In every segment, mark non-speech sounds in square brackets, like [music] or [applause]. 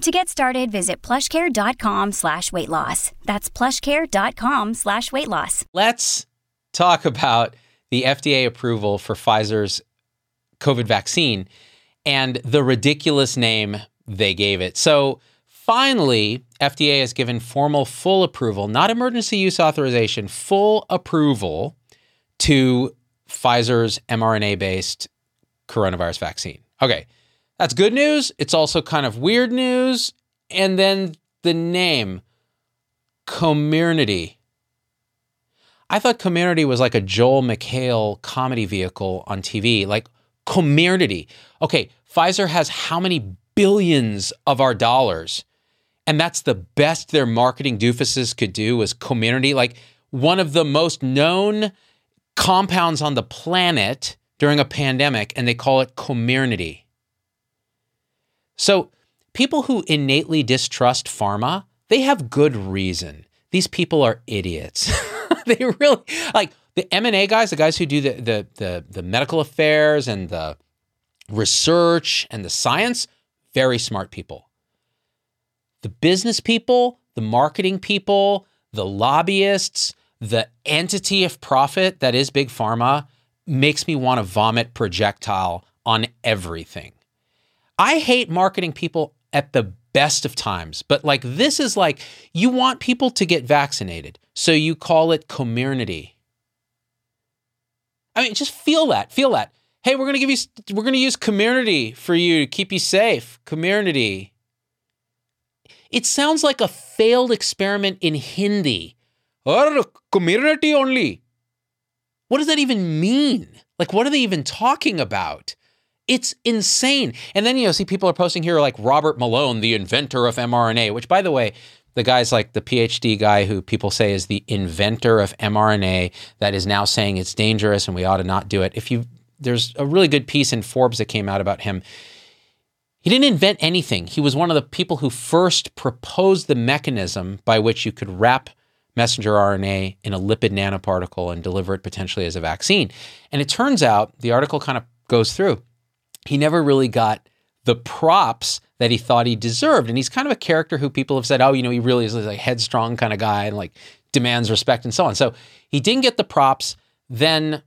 To get started, visit plushcare.com slash weight loss. That's plushcare.com slash weight loss. Let's talk about the FDA approval for Pfizer's COVID vaccine and the ridiculous name they gave it. So finally, FDA has given formal full approval, not emergency use authorization, full approval to Pfizer's mRNA based coronavirus vaccine. Okay. That's good news. It's also kind of weird news. And then the name, Comirnaty. I thought Comirnaty was like a Joel McHale comedy vehicle on TV, like Comirnaty. Okay, Pfizer has how many billions of our dollars? And that's the best their marketing doofuses could do was Comirnaty, like one of the most known compounds on the planet during a pandemic, and they call it Comirnaty. So, people who innately distrust pharma, they have good reason. These people are idiots. [laughs] they really like the M&A guys, the guys who do the, the the the medical affairs and the research and the science, very smart people. The business people, the marketing people, the lobbyists, the entity of profit that is big pharma makes me want to vomit projectile on everything. I hate marketing people at the best of times, but like this is like you want people to get vaccinated, so you call it community. I mean, just feel that, feel that. Hey, we're gonna give you, we're gonna use community for you to keep you safe. Community. It sounds like a failed experiment in Hindi. Or community only. What does that even mean? Like, what are they even talking about? It's insane. And then, you know, see people are posting here like Robert Malone, the inventor of mRNA, which, by the way, the guy's like the PhD guy who people say is the inventor of mRNA that is now saying it's dangerous and we ought to not do it. If you, there's a really good piece in Forbes that came out about him. He didn't invent anything. He was one of the people who first proposed the mechanism by which you could wrap messenger RNA in a lipid nanoparticle and deliver it potentially as a vaccine. And it turns out the article kind of goes through he never really got the props that he thought he deserved. And he's kind of a character who people have said, oh, you know, he really is a headstrong kind of guy and like demands respect and so on. So he didn't get the props. Then,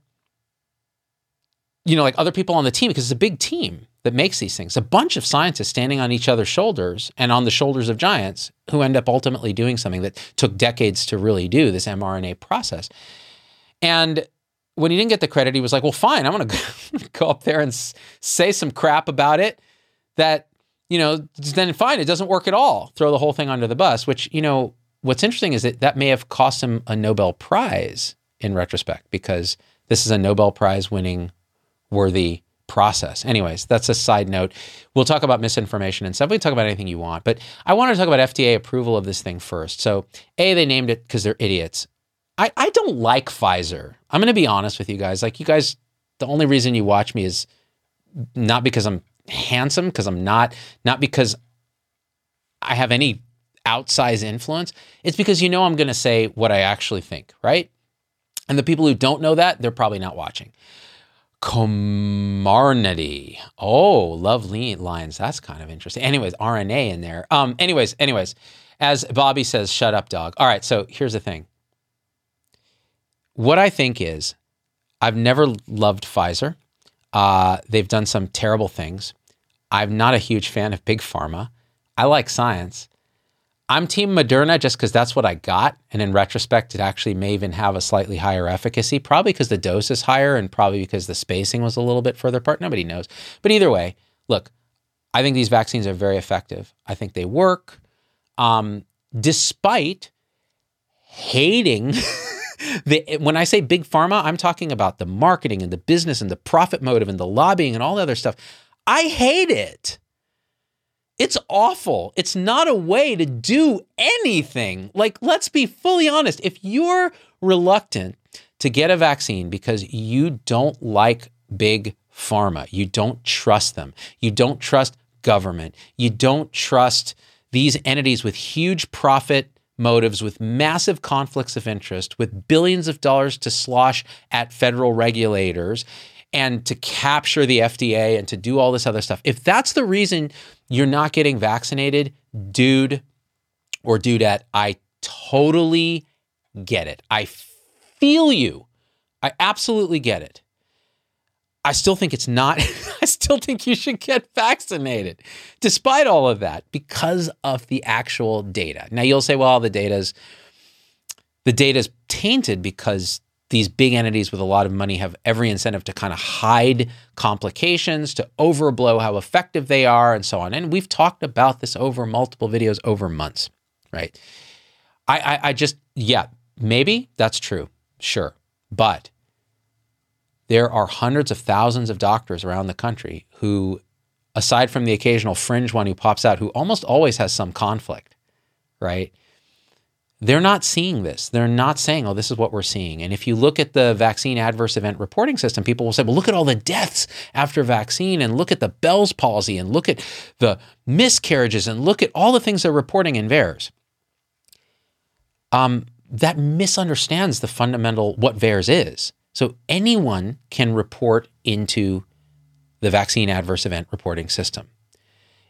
you know, like other people on the team, because it's a big team that makes these things, a bunch of scientists standing on each other's shoulders and on the shoulders of giants who end up ultimately doing something that took decades to really do this mRNA process. And when he didn't get the credit, he was like, well, fine, I'm going [laughs] to go up there and s- say some crap about it that, you know, then fine, it doesn't work at all. Throw the whole thing under the bus, which, you know, what's interesting is that that may have cost him a Nobel Prize in retrospect because this is a Nobel Prize winning worthy process. Anyways, that's a side note. We'll talk about misinformation and stuff. We can talk about anything you want, but I want to talk about FDA approval of this thing first. So, A, they named it because they're idiots. I, I don't like Pfizer. I'm going to be honest with you guys. Like, you guys, the only reason you watch me is not because I'm handsome, because I'm not, not because I have any outsized influence. It's because you know I'm going to say what I actually think, right? And the people who don't know that, they're probably not watching. Comirnaty. Oh, lovely lines. That's kind of interesting. Anyways, RNA in there. Um, anyways, anyways, as Bobby says, shut up, dog. All right, so here's the thing. What I think is, I've never loved Pfizer. Uh, they've done some terrible things. I'm not a huge fan of big pharma. I like science. I'm team Moderna just because that's what I got. And in retrospect, it actually may even have a slightly higher efficacy, probably because the dose is higher and probably because the spacing was a little bit further apart. Nobody knows. But either way, look, I think these vaccines are very effective. I think they work. Um, despite hating [laughs] the, when I say big pharma, I'm talking about the marketing and the business and the profit motive and the lobbying and all the other stuff. I hate it. It's awful. It's not a way to do anything. Like, let's be fully honest. If you're reluctant to get a vaccine because you don't like big pharma, you don't trust them, you don't trust government, you don't trust these entities with huge profit motives, with massive conflicts of interest, with billions of dollars to slosh at federal regulators and to capture the FDA and to do all this other stuff. If that's the reason you're not getting vaccinated, dude or dudette, I totally get it. I feel you. I absolutely get it. I still think it's not, [laughs] I still think you should get vaccinated despite all of that because of the actual data. Now you'll say, well, the data's, the data's tainted because these big entities with a lot of money have every incentive to kind of hide complications, to overblow how effective they are, and so on. And we've talked about this over multiple videos over months, right? I, I, I just, yeah, maybe that's true, sure. But there are hundreds of thousands of doctors around the country who, aside from the occasional fringe one who pops out, who almost always has some conflict, right? they're not seeing this. They're not saying, oh, this is what we're seeing. And if you look at the vaccine adverse event reporting system, people will say, well, look at all the deaths after vaccine and look at the Bell's palsy and look at the miscarriages and look at all the things they're reporting in VAERS. Um, that misunderstands the fundamental what VAERS is. So anyone can report into the vaccine adverse event reporting system.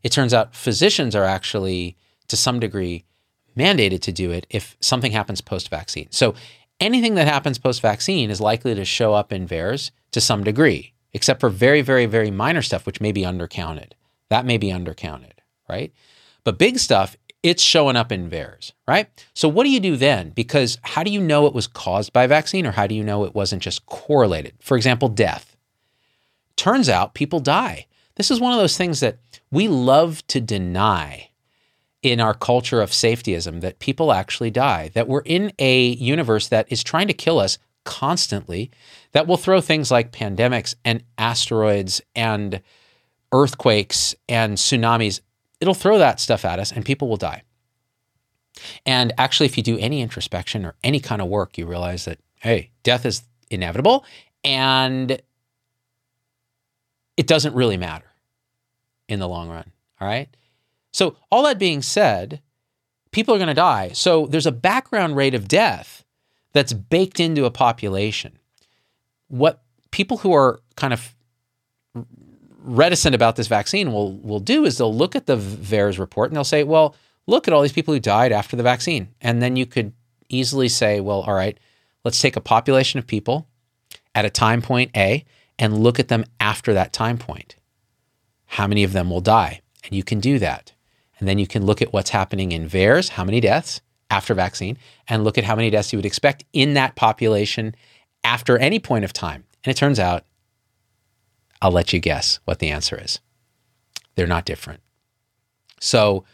It turns out physicians are actually, to some degree, mandated to do it if something happens post vaccine. So anything that happens post vaccine is likely to show up in VAERS to some degree, except for very, very, very minor stuff, which may be undercounted. That may be undercounted, right? But big stuff, it's showing up in VAERS, right? So what do you do then? Because how do you know it was caused by vaccine or how do you know it wasn't just correlated? For example, death. Turns out people die. This is one of those things that we love to deny in our culture of safetyism that people actually die, that we're in a universe that is trying to kill us constantly, that will throw things like pandemics and asteroids and earthquakes and tsunamis. It'll throw that stuff at us and people will die. And actually, if you do any introspection or any kind of work, you realize that, hey, death is inevitable and it doesn't really matter in the long run. All right. So, all that being said, people are going to die. So, there's a background rate of death that's baked into a population. What people who are kind of reticent about this vaccine will, will do is they'll look at the VAERS report and they'll say, well, look at all these people who died after the vaccine. And then you could easily say, well, all right, let's take a population of people at a time point A and look at them after that time point. How many of them will die? And you can do that. And then you can look at what's happening in VAERS, how many deaths after vaccine, and look at how many deaths you would expect in that population after any point of time. And it turns out, I'll let you guess what the answer is. They're not different. So,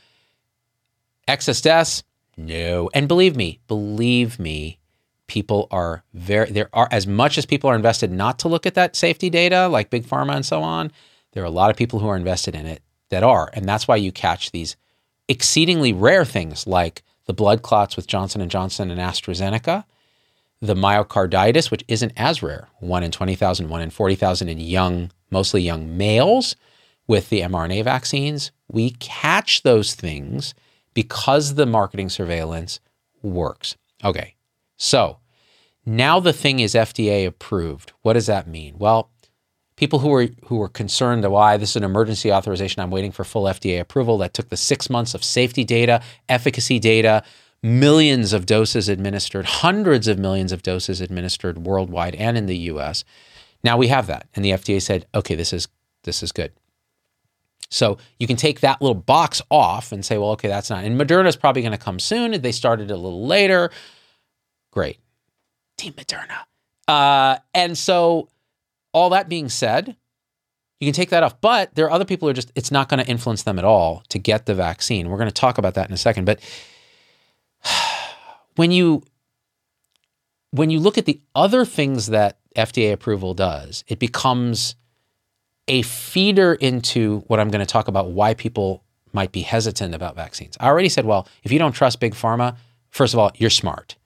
deaths, no. And believe me, believe me, people are very, there are, as much as people are invested not to look at that safety data, like Big Pharma and so on, there are a lot of people who are invested in it that are. And that's why you catch these exceedingly rare things like the blood clots with Johnson & Johnson and AstraZeneca, the myocarditis, which isn't as rare, 1 in 20,000, 1 in 40,000 in young, mostly young males with the mRNA vaccines. We catch those things because the marketing surveillance works. Okay, so now the thing is FDA approved. What does that mean? Well, people who were who were concerned why this is an emergency authorization, I'm waiting for full FDA approval. That took the six months of safety data, efficacy data, millions of doses administered, hundreds of millions of doses administered worldwide and in the U.S. Now we have that, and the FDA said, okay, this is this is good. So you can take that little box off and say, well, okay, that's not. And Moderna is probably going to come soon. They started a little later. Great. Team Moderna. Uh, and so, all that being said, you can take that off. But there are other people who are just, it's not going to influence them at all to get the vaccine. We're going to talk about that in a second. But when you when you look at the other things that FDA approval does, it becomes a feeder into what I'm going to talk about why people might be hesitant about vaccines. I already said, well, if you don't trust big pharma, first of all, you're smart.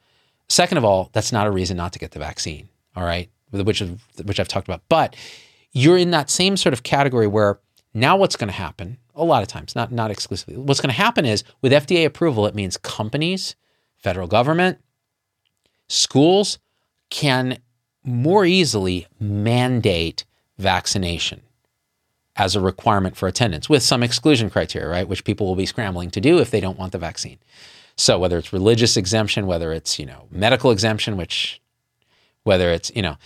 Second of all, that's not a reason not to get the vaccine. All right, which which I've talked about. But you're in that same sort of category where now what's going to happen? A lot of times, not not exclusively. What's going to happen is with FDA approval, it means companies, federal government, schools can more easily mandate vaccination as a requirement for attendance with some exclusion criteria, right? Which people will be scrambling to do if they don't want the vaccine. So whether it's religious exemption, whether it's, you know, medical exemption, which whether it's, you know,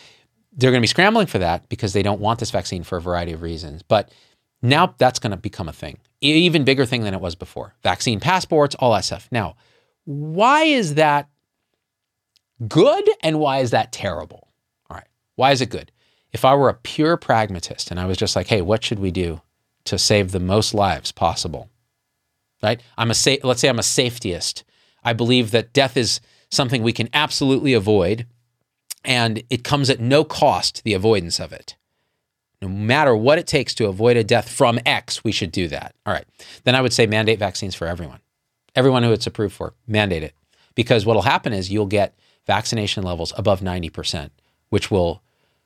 they're going to be scrambling for that because they don't want this vaccine for a variety of reasons. But now that's going to become a thing, even bigger thing than it was before. Vaccine passports, all that stuff. Now, why is that good and why is that terrible? All right. Why is it good? If I were a pure pragmatist and I was just like, hey, what should we do to save the most lives possible? Right? I'm a sa- let's say I'm a safetyist. I believe that death is something we can absolutely avoid and it comes at no cost the avoidance of it. No matter what it takes to avoid a death from X, we should do that. All right. Then I would say mandate vaccines for everyone. Everyone who it's approved for, mandate it. Because what'll happen is you'll get vaccination levels above 90%, which will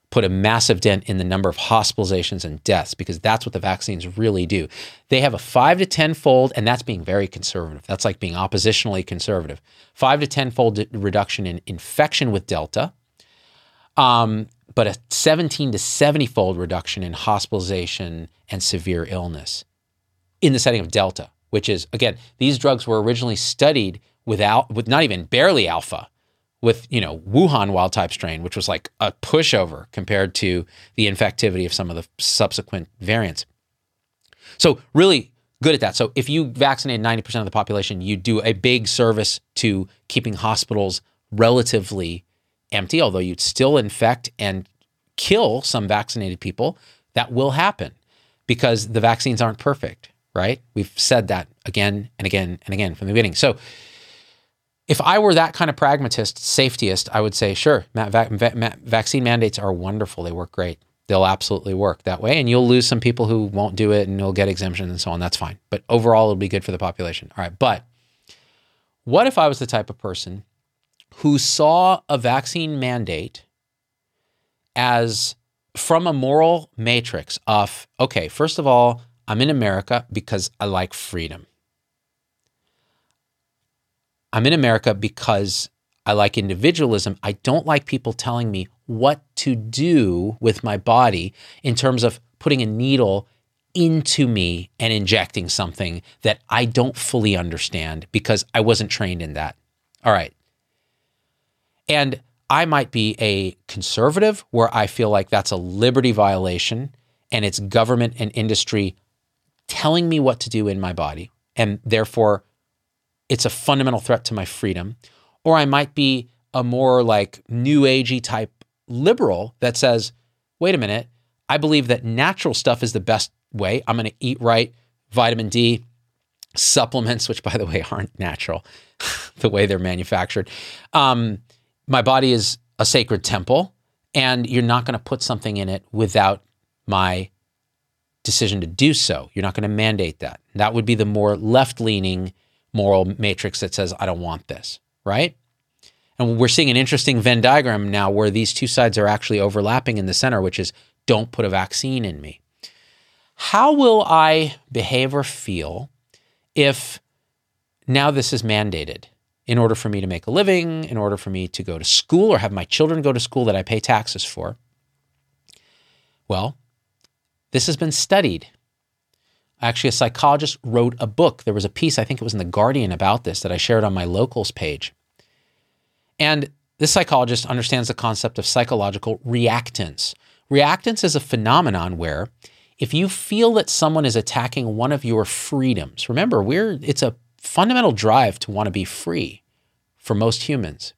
put a massive dent in the number of hospitalizations and deaths because that's what the vaccines really do. They have a five to 10 fold, and that's being very conservative. That's like being oppositionally conservative. Five to 10 fold reduction in infection with Delta, um, but a 17 to 70 fold reduction in hospitalization and severe illness in the setting of Delta, which is, again, these drugs were originally studied without, with not even barely alpha with you know Wuhan wild type strain, which was like a pushover compared to the infectivity of some of the subsequent variants. So really good at that. So if you vaccinate 90% of the population, you do a big service to keeping hospitals relatively empty, although you'd still infect and kill some vaccinated people. That will happen because the vaccines aren't perfect, right? We've said that again and again and again from the beginning. So if I were that kind of pragmatist, safetyist, I would say, sure, vaccine mandates are wonderful. They work great. They'll absolutely work that way. And you'll lose some people who won't do it and you'll get exemptions and so on. That's fine. But overall, it'll be good for the population. All right. But what if I was the type of person who saw a vaccine mandate as from a moral matrix of, okay, first of all, I'm in America because I like freedom. I'm in America because I like individualism. I don't like people telling me what to do with my body in terms of putting a needle into me and injecting something that I don't fully understand because I wasn't trained in that. All right. And I might be a conservative where I feel like that's a liberty violation and it's government and industry telling me what to do in my body. And therefore, it's a fundamental threat to my freedom. Or I might be a more like new agey type liberal that says, wait a minute, I believe that natural stuff is the best way. I'm going to eat right, vitamin D, supplements, [laughs] which by the way aren't natural, [laughs] the way they're manufactured. Um, my body is a sacred temple, and you're not going to put something in it without my decision to do so. You're not going to mandate that. That would be the more left leaning moral matrix that says, I don't want this, right? And we're seeing an interesting Venn diagram now where these two sides are actually overlapping in the center, which is don't put a vaccine in me. How will I behave or feel if now this is mandated in order for me to make a living, in order for me to go to school or have my children go to school that I pay taxes for? Well, this has been studied Actually, a psychologist wrote a book. There was a piece, I think it was in The Guardian, about this that I shared on my locals page. And this psychologist understands the concept of psychological reactance. Reactance is a phenomenon where if you feel that someone is attacking one of your freedoms, remember, we're it's a fundamental drive to want to be free for most humans.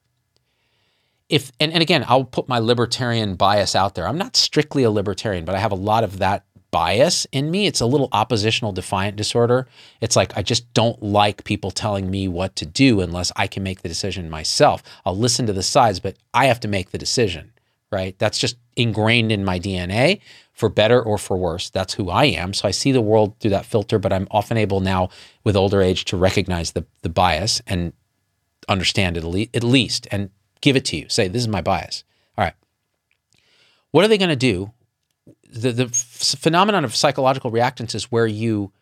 If and, and again, I'll put my libertarian bias out there. I'm not strictly a libertarian, but I have a lot of that bias in me. It's a little oppositional defiant disorder. It's like I just don't like people telling me what to do unless I can make the decision myself. I'll listen to the sides, but I have to make the decision, right? That's just ingrained in my DNA for better or for worse. That's who I am. So I see the world through that filter, but I'm often able now with older age to recognize the, the bias and understand it at least and give it to you. Say, this is my bias. All right. What are they going to do the, the phenomenon of psychological reactance is where you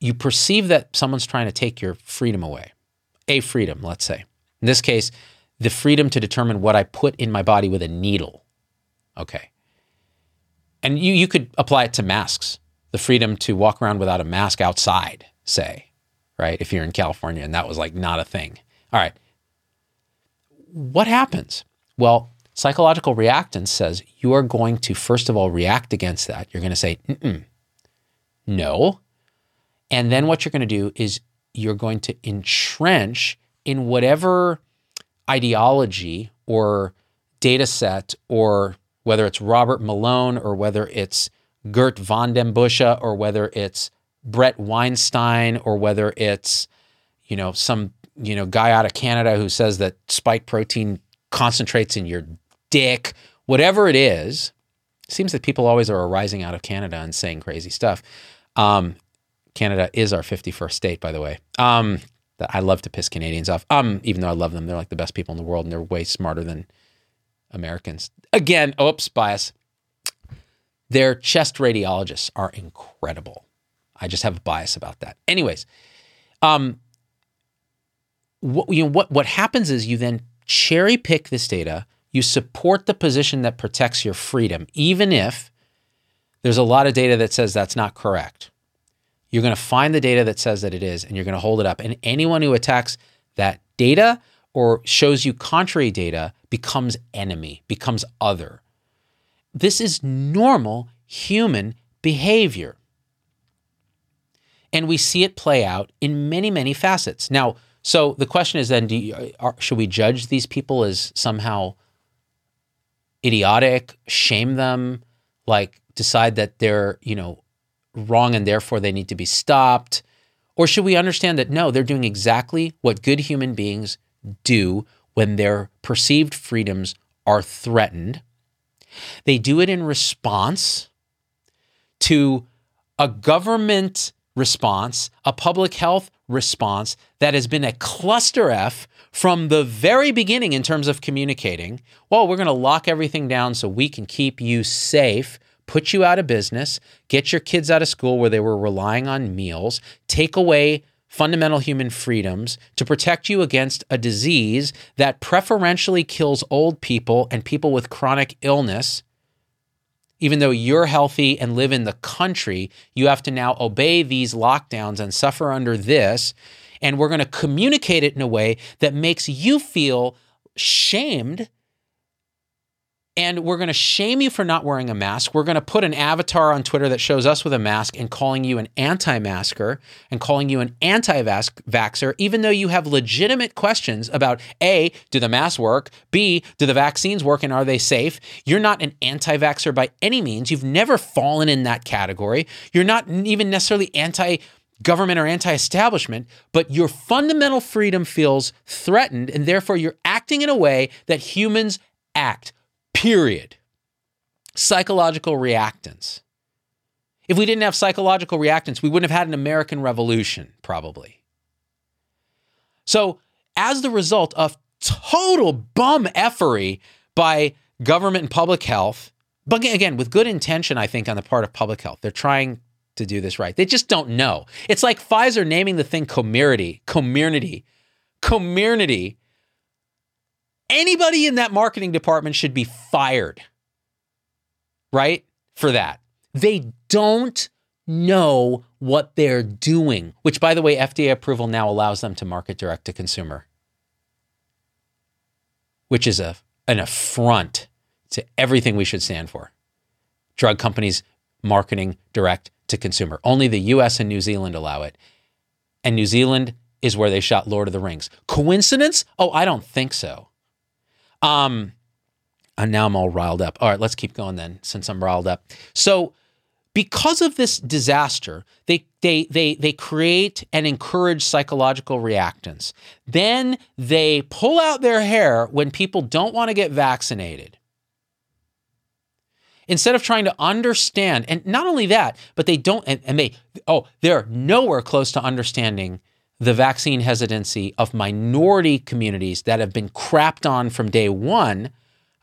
you perceive that someone's trying to take your freedom away, a freedom, let's say. In this case, the freedom to determine what I put in my body with a needle. Okay. And you, you could apply it to masks, the freedom to walk around without a mask outside, say, right? If you're in California and that was like not a thing. All right. What happens? Well, Psychological reactance says you are going to, first of all, react against that. You're going to say, no. And then what you're going to do is you're going to entrench in whatever ideology or data set, or whether it's Robert Malone or whether it's Geert Vanden Bossche or whether it's Bret Weinstein or whether it's, you know, some, you know, guy out of Canada who says that spike protein concentrates in your dick, whatever it is. seems that people always are arising out of Canada and saying crazy stuff. Um, Canada is our 51st state, by the way. Um, I love to piss Canadians off. Um, even though I love them, they're like the best people in the world, and they're way smarter than Americans. Again, oops, bias. Their chest radiologists are incredible. I just have a bias about that. Anyways, um, what you know what what happens is you then cherry pick this data you support the position that protects your freedom, even if there's a lot of data that says that's not correct. You're going to find the data that says that it is, and you're going to hold it up. And anyone who attacks that data or shows you contrary data becomes enemy, becomes other. This is normal human behavior. And we see it play out in many, many facets. Now, so the question is then, do you, are, should we judge these people as somehow idiotic, shame them, like decide that they're, you know, wrong and therefore they need to be stopped? Or should we understand that no, they're doing exactly what good human beings do when their perceived freedoms are threatened? They do it in response to a government response, a public health response that has been a cluster F from the very beginning in terms of communicating. Well, we're going to lock everything down so we can keep you safe, put you out of business, get your kids out of school where they were relying on meals, take away fundamental human freedoms to protect you against a disease that preferentially kills old people and people with chronic illness even though you're healthy and live in the country, you have to now obey these lockdowns and suffer under this. And we're going to communicate it in a way that makes you feel shamed and we're going to shame you for not wearing a mask. We're going to put an avatar on Twitter that shows us with a mask and calling you an anti masker and calling you an anti vaxxer, even though you have legitimate questions about A, do the masks work? B, do the vaccines work and are they safe? You're not an anti vaxxer by any means. You've never fallen in that category. You're not even necessarily anti government or anti establishment, but your fundamental freedom feels threatened and therefore you're acting in a way that humans act period. Psychological reactance. If we didn't have psychological reactance, we wouldn't have had an American Revolution, probably. So, as the result of total bum effery by government and public health, but again, with good intention, I think, on the part of public health, they're trying to do this right. They just don't know. It's like Pfizer naming the thing Comirnaty, Comirnaty, Comirnaty, anybody in that marketing department should be fired, right? For that. They don't know what they're doing, which, by the way, FDA approval now allows them to market direct to consumer, which is a, an affront to everything we should stand for. Drug companies marketing direct to consumer. Only the US and New Zealand allow it. And New Zealand is where they shot Lord of the Rings. Coincidence? Oh, I don't think so. Um, and now I'm all riled up. All right, let's keep going then, since I'm riled up. So, because of this disaster, they they they they create and encourage psychological reactance. Then they pull out their hair when people don't want to get vaccinated. Instead of trying to understand, and not only that, but they don't, and, and they, oh, they're nowhere close to understanding the vaccine hesitancy of minority communities that have been crapped on from day one,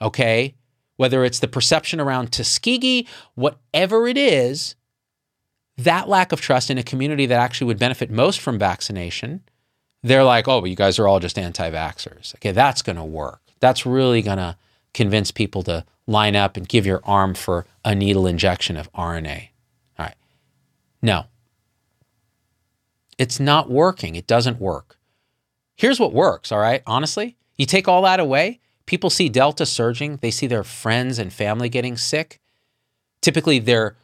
okay? Whether it's the perception around Tuskegee, whatever it is, that lack of trust in a community that actually would benefit most from vaccination, they're like, oh, but you guys are all just anti vaxxers. Okay, that's going to work. That's really going to convince people to line up and give your arm for a needle injection of RNA. All right. No. It's not working. It doesn't work. Here's what works, all right? Honestly, you take all that away, people see Delta surging, they see their friends and family getting sick. Typically, they're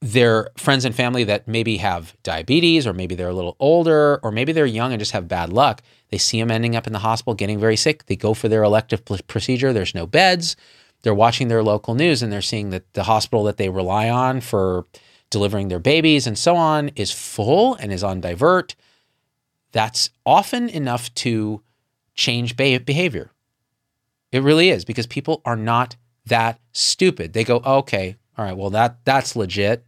their friends and family that maybe have diabetes or maybe they're a little older or maybe they're young and just have bad luck. They see them ending up in the hospital getting very sick. They go for their elective procedure. There's no beds. They're watching their local news and they're seeing that the hospital that they rely on for delivering their babies and so on is full and is on divert. That's often enough to change behavior. It really is because people are not that stupid. They go, okay, all right, well that that's legit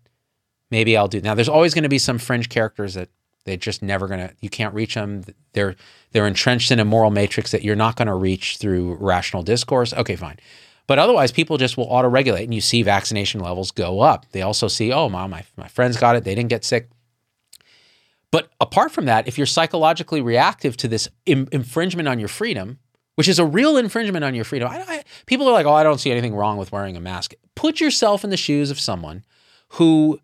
maybe I'll do. Now, there's always going to be some fringe characters that they're just never going to. You can't reach them. They're they're entrenched in a moral matrix that you're not going to reach through rational discourse. Okay, fine. But otherwise, people just will auto regulate, and you see vaccination levels go up. They also see, oh, mom, my, my friends got it. They didn't get sick. But apart from that, if you're psychologically reactive to this Im- infringement on your freedom, which is a real infringement on your freedom, I, I, people are like, oh, I don't see anything wrong with wearing a mask. Put yourself in the shoes of someone who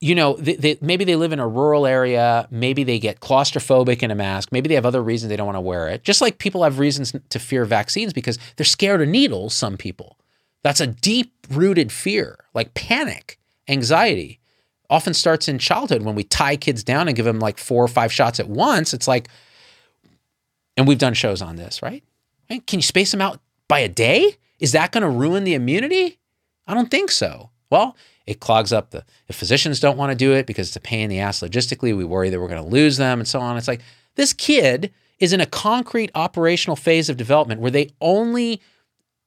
you know, they, they, maybe they live in a rural area. Maybe they get claustrophobic in a mask. Maybe they have other reasons they don't want to wear it. Just like people have reasons to fear vaccines because they're scared of needles, some people. That's a deep rooted fear, like panic, anxiety. Often starts in childhood when we tie kids down and give them like four or five shots at once. It's like, and we've done shows on this, right? Can you space them out by a day? Is that going to ruin the immunity? I don't think so. Well, it clogs up the, the physicians don't want to do it because it's a pain in the ass logistically. We worry that we're going to lose them and so on. It's like this kid is in a concrete operational phase of development where they only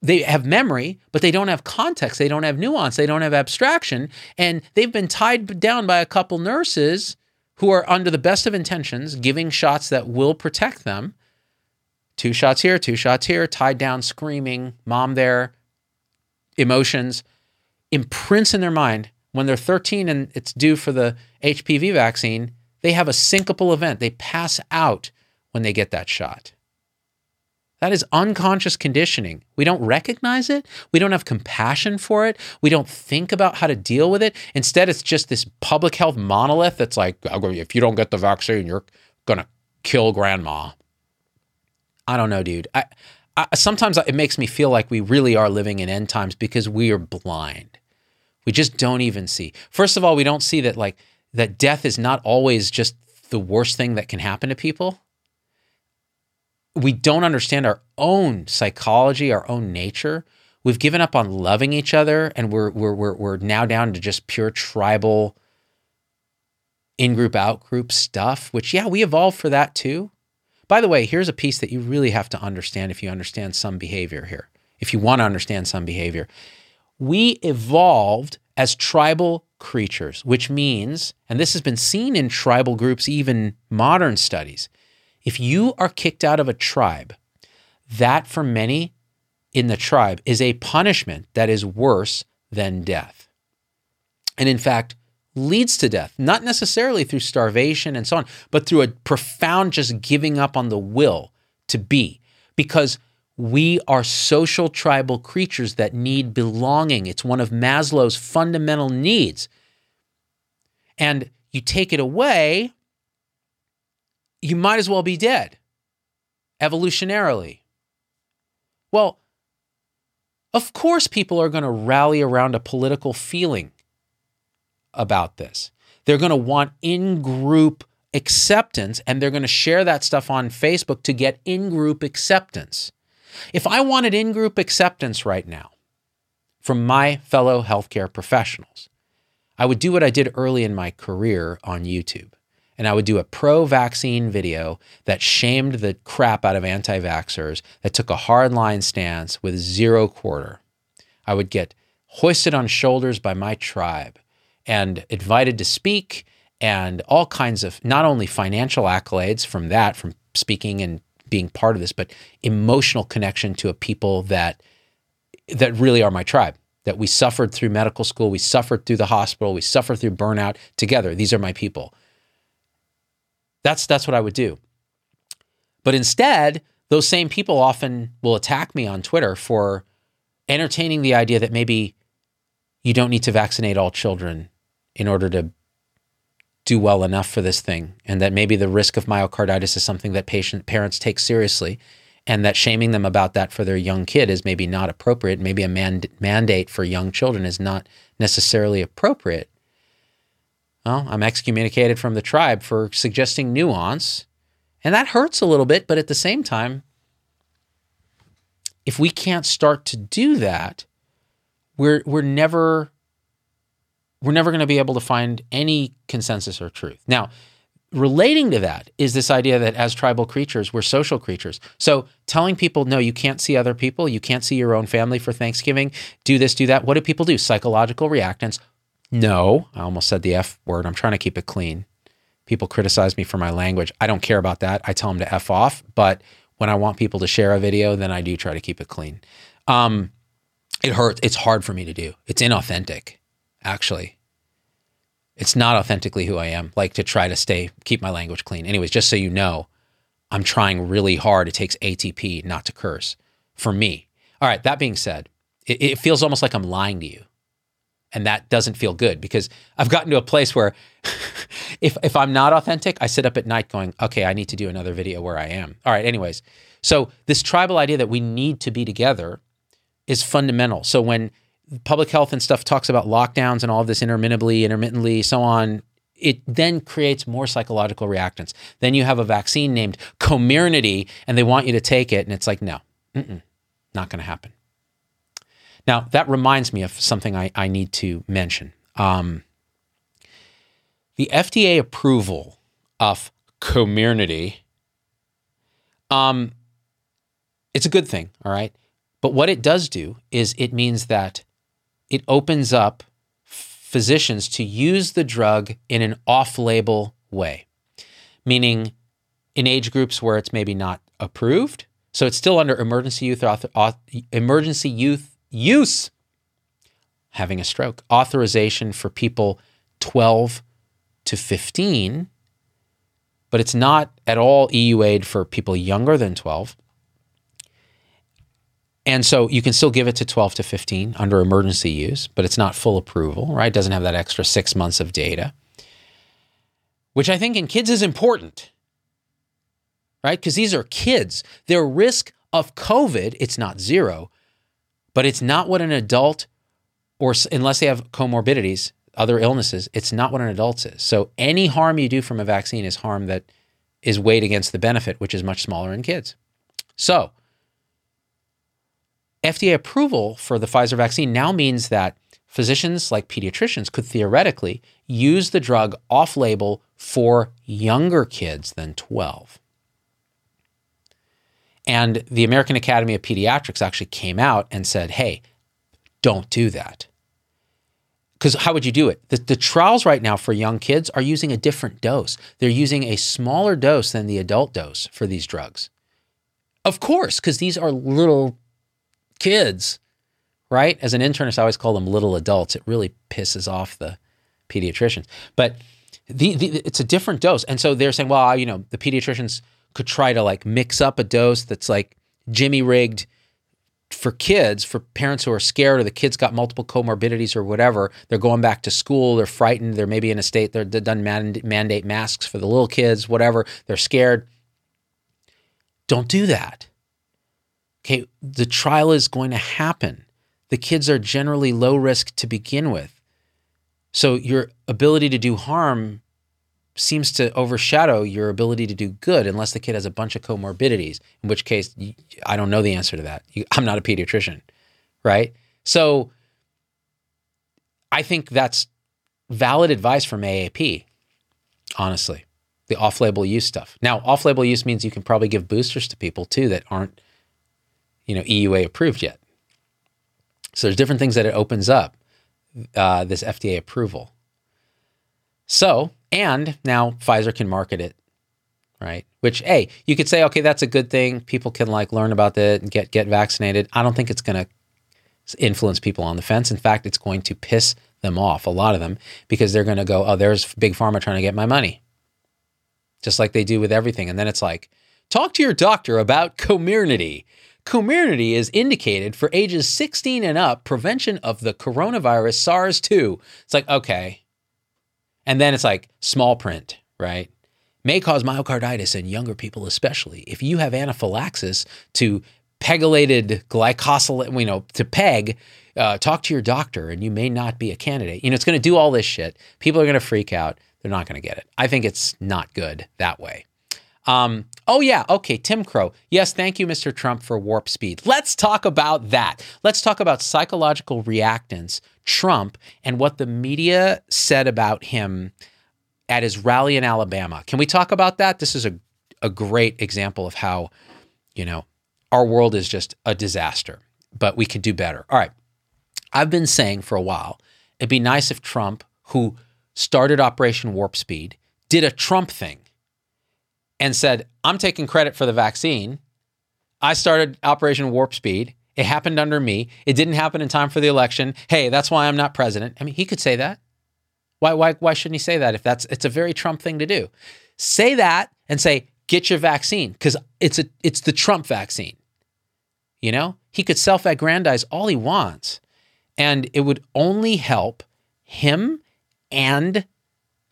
they have memory, but they don't have context, they don't have nuance, they don't have abstraction, and they've been tied down by a couple nurses who are under the best of intentions giving shots that will protect them. Two shots here, two shots here, tied down, screaming, mom there, emotions imprints in their mind when they're 13 and it's due for the HPV vaccine, they have a syncopal event. They pass out when they get that shot. That is unconscious conditioning. We don't recognize it. We don't have compassion for it. We don't think about how to deal with it. Instead, it's just this public health monolith that's like, if you don't get the vaccine, you're going to kill grandma. I don't know, dude. I, I, sometimes it makes me feel like we really are living in end times because we are blind. We just don't even see. First of all, we don't see that like that death is not always just the worst thing that can happen to people. We don't understand our own psychology, our own nature. We've given up on loving each other and we're we're we're, we're now down to just pure tribal in group out group stuff, which yeah, we evolved for that too. By the way, here's a piece that you really have to understand if you understand some behavior here. If you want to understand some behavior, we evolved as tribal creatures, which means, and this has been seen in tribal groups, even modern studies, if you are kicked out of a tribe, that for many in the tribe is a punishment that is worse than death. And in fact, leads to death, not necessarily through starvation and so on, but through a profound just giving up on the will to be. Because we are social tribal creatures that need belonging. It's one of Maslow's fundamental needs. And you take it away, you might as well be dead evolutionarily. Well, of course, people are going to rally around a political feeling about this. They're going to want in group acceptance and they're going to share that stuff on Facebook to get in group acceptance. If I wanted in group acceptance right now from my fellow healthcare professionals, I would do what I did early in my career on YouTube. And I would do a pro vaccine video that shamed the crap out of anti vaxxers, that took a hardline stance with zero quarter. I would get hoisted on shoulders by my tribe and invited to speak and all kinds of not only financial accolades from that, from speaking and being part of this, but emotional connection to a people that that really are my tribe. That we suffered through medical school, we suffered through the hospital, we suffered through burnout together. These are my people. That's that's what I would do. But instead, those same people often will attack me on Twitter for entertaining the idea that maybe you don't need to vaccinate all children in order to do well enough for this thing and that maybe the risk of myocarditis is something that patient parents take seriously and that shaming them about that for their young kid is maybe not appropriate. Maybe a mand- mandate for young children is not necessarily appropriate. Well i'm excommunicated from the tribe for suggesting nuance and that hurts a little bit but at the same time if we can't start to do that we're we're never we're never going to be able to find any consensus or truth. Now, relating to that is this idea that as tribal creatures, we're social creatures. So telling people, no, you can't see other people, you can't see your own family for Thanksgiving, do this, do that. What do people do? Psychological reactance. No, I almost said the F word. I'm trying to keep it clean. People criticize me for my language. I don't care about that. I tell them to F off. But when I want people to share a video, then I do try to keep it clean. Um, it hurts. It's hard for me to do. It's inauthentic actually. It's not authentically who I am, like to try to stay, keep my language clean. Anyways, just so you know, I'm trying really hard. It takes ATP not to curse for me. All right, that being said, it, it feels almost like I'm lying to you. And that doesn't feel good because I've gotten to a place where [laughs] if, if I'm not authentic, I sit up at night going, okay, I need to do another video where I am. All right, anyways. So, this tribal idea that we need to be together is fundamental. So, when public health and stuff talks about lockdowns and all of this intermittently, intermittently, so on. It then creates more psychological reactance. Then you have a vaccine named Comirnaty, and they want you to take it, and it's like, no, not going to happen. Now that reminds me of something I, I need to mention. Um, the FDA approval of Comirnaty, um, it's a good thing, all right. But what it does do is it means that it opens up physicians to use the drug in an off label way, meaning in age groups where it's maybe not approved. So it's still under emergency youth author, auth, emergency youth use having a stroke authorization for people 12 to 15 but it's not at all EUA'd for people younger than 12 and so you can still give it to 12 to 15 under emergency use, but it's not full approval, right? It doesn't have that extra six months of data, which I think in kids is important, right? Because these are kids. Their risk of COVID, it's not zero, but it's not what an adult, or unless they have comorbidities, other illnesses, it's not what an adult is. So any harm you do from a vaccine is harm that is weighed against the benefit, which is much smaller in kids. So, FDA approval for the Pfizer vaccine now means that physicians like pediatricians could theoretically use the drug off label for younger kids than 12. And the American Academy of Pediatrics actually came out and said, hey, don't do that. Because how would you do it? The, the, trials right now for young kids are using a different dose. They're using a smaller dose than the adult dose for these drugs. Of course, because these are little kids, right? As an internist, I always call them little adults. It really pisses off the pediatricians. But the, the, it's a different dose. And so they're saying, well, you know, the pediatricians could try to like mix up a dose that's like Jimmy rigged for kids, for parents who are scared or the kids got multiple comorbidities or whatever. They're going back to school. They're frightened. They're maybe in a state they're, they're done mand- mandate masks for the little kids, whatever. They're scared. Don't do that. Okay, the trial is going to happen. The kids are generally low risk to begin with. So your ability to do harm seems to overshadow your ability to do good unless the kid has a bunch of comorbidities, in which case I don't know the answer to that. I'm not a pediatrician, right? So I think that's valid advice from AAP, honestly, the off label use stuff. Now, off label use means you can probably give boosters to people too that aren't, you know, EUA approved yet. So there's different things that it opens up, uh, this FDA approval. So, and now Pfizer can market it, right? Which, hey, you could say, okay, that's a good thing. People can like learn about it and get get vaccinated. I don't think it's going to influence people on the fence. In fact, it's going to piss them off, a lot of them, because they're going to go, oh, there's big pharma trying to get my money, just like they do with everything. And then it's like, talk to your doctor about Comirnaty. Comirnaty is indicated for ages 16 and up prevention of the coronavirus SARS 2. It's like, okay. And then it's like small print, right? May cause myocarditis in younger people, especially. If you have anaphylaxis to pegylated glycosylate, you know, to peg, uh, talk to your doctor and you may not be a candidate. You know, it's going to do all this shit. People are going to freak out. They're not going to get it. I think it's not good that way. Um, oh, yeah. Okay. Tim Crow. Yes. Thank you, Mr. Trump, for warp speed. Let's talk about that. Let's talk about psychological reactance, Trump, and what the media said about him at his rally in Alabama. Can we talk about that? This is a, a great example of how, you know, our world is just a disaster, but we could do better. All right. I've been saying for a while, it'd be nice if Trump, who started Operation Warp Speed, did a Trump thing and said, I'm taking credit for the vaccine. I started Operation Warp Speed. It happened under me. It didn't happen in time for the election. Hey, that's why I'm not president. I mean, he could say that. Why, why, why shouldn't he say that if that's it's a very Trump thing to do? Say that and say, get your vaccine, because it's a it's the Trump vaccine. You know? He could self-aggrandize all he wants and it would only help him and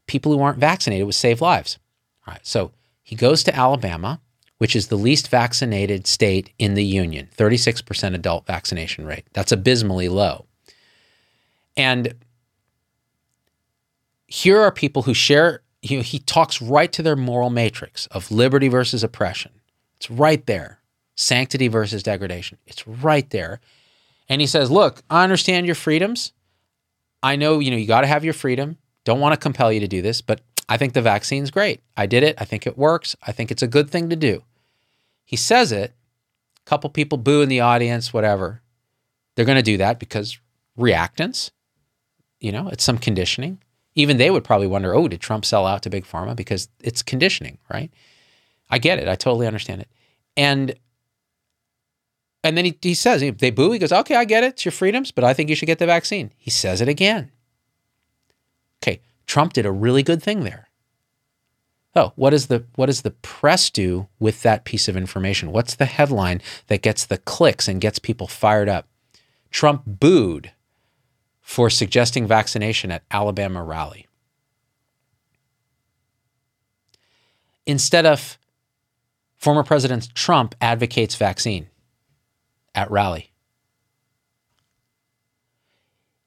people who aren't vaccinated would save lives. All right. So he goes to Alabama, which is the least vaccinated state in the union, 36% adult vaccination rate. That's abysmally low. And here are people who share, you know, he talks right to their moral matrix of liberty versus oppression. It's right there. Sanctity versus degradation. It's right there. And he says, Look, I understand your freedoms. I know, you know, you got to have your freedom. Don't want to compel you to do this, but I think the vaccine's great. I did it. I think it works. I think it's a good thing to do. He says it. A couple people boo in the audience, whatever. They're going to do that because reactance, you know, it's some conditioning. Even they would probably wonder, oh, did Trump sell out to Big Pharma? Because it's conditioning, right? I get it. I totally understand it. And and then he, he says, they boo. He goes, okay, I get it. It's your freedoms, but I think you should get the vaccine. He says it again. Trump did a really good thing there. Oh, what is the what does the press do with that piece of information? What's the headline that gets the clicks and gets people fired up? Trump booed for suggesting vaccination at Alabama rally. Instead of former President Trump advocates vaccine at rally.